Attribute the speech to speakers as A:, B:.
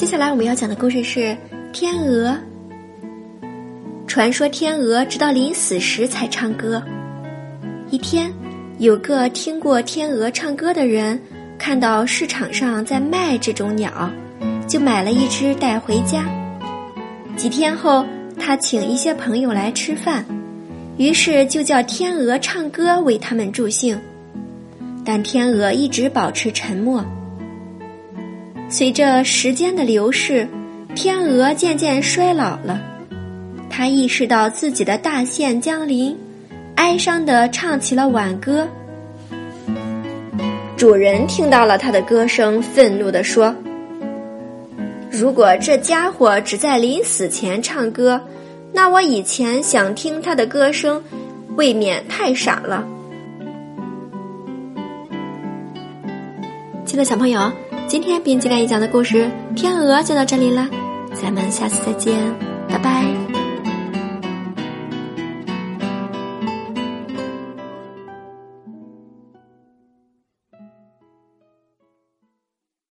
A: 接下来我们要讲的故事是《天鹅》。传说天鹅直到临死时才唱歌。一天，有个听过天鹅唱歌的人，看到市场上在卖这种鸟，就买了一只带回家。几天后，他请一些朋友来吃饭，于是就叫天鹅唱歌为他们助兴。但天鹅一直保持沉默。随着时间的流逝，天鹅渐渐衰老了。他意识到自己的大限将临，哀伤地唱起了挽歌。主人听到了他的歌声，愤怒地说：“如果这家伙只在临死前唱歌，那我以前想听他的歌声，未免太傻了。”亲爱的小朋友。今天编辑给你讲的故事天鹅就到这里了咱们下次再见拜拜。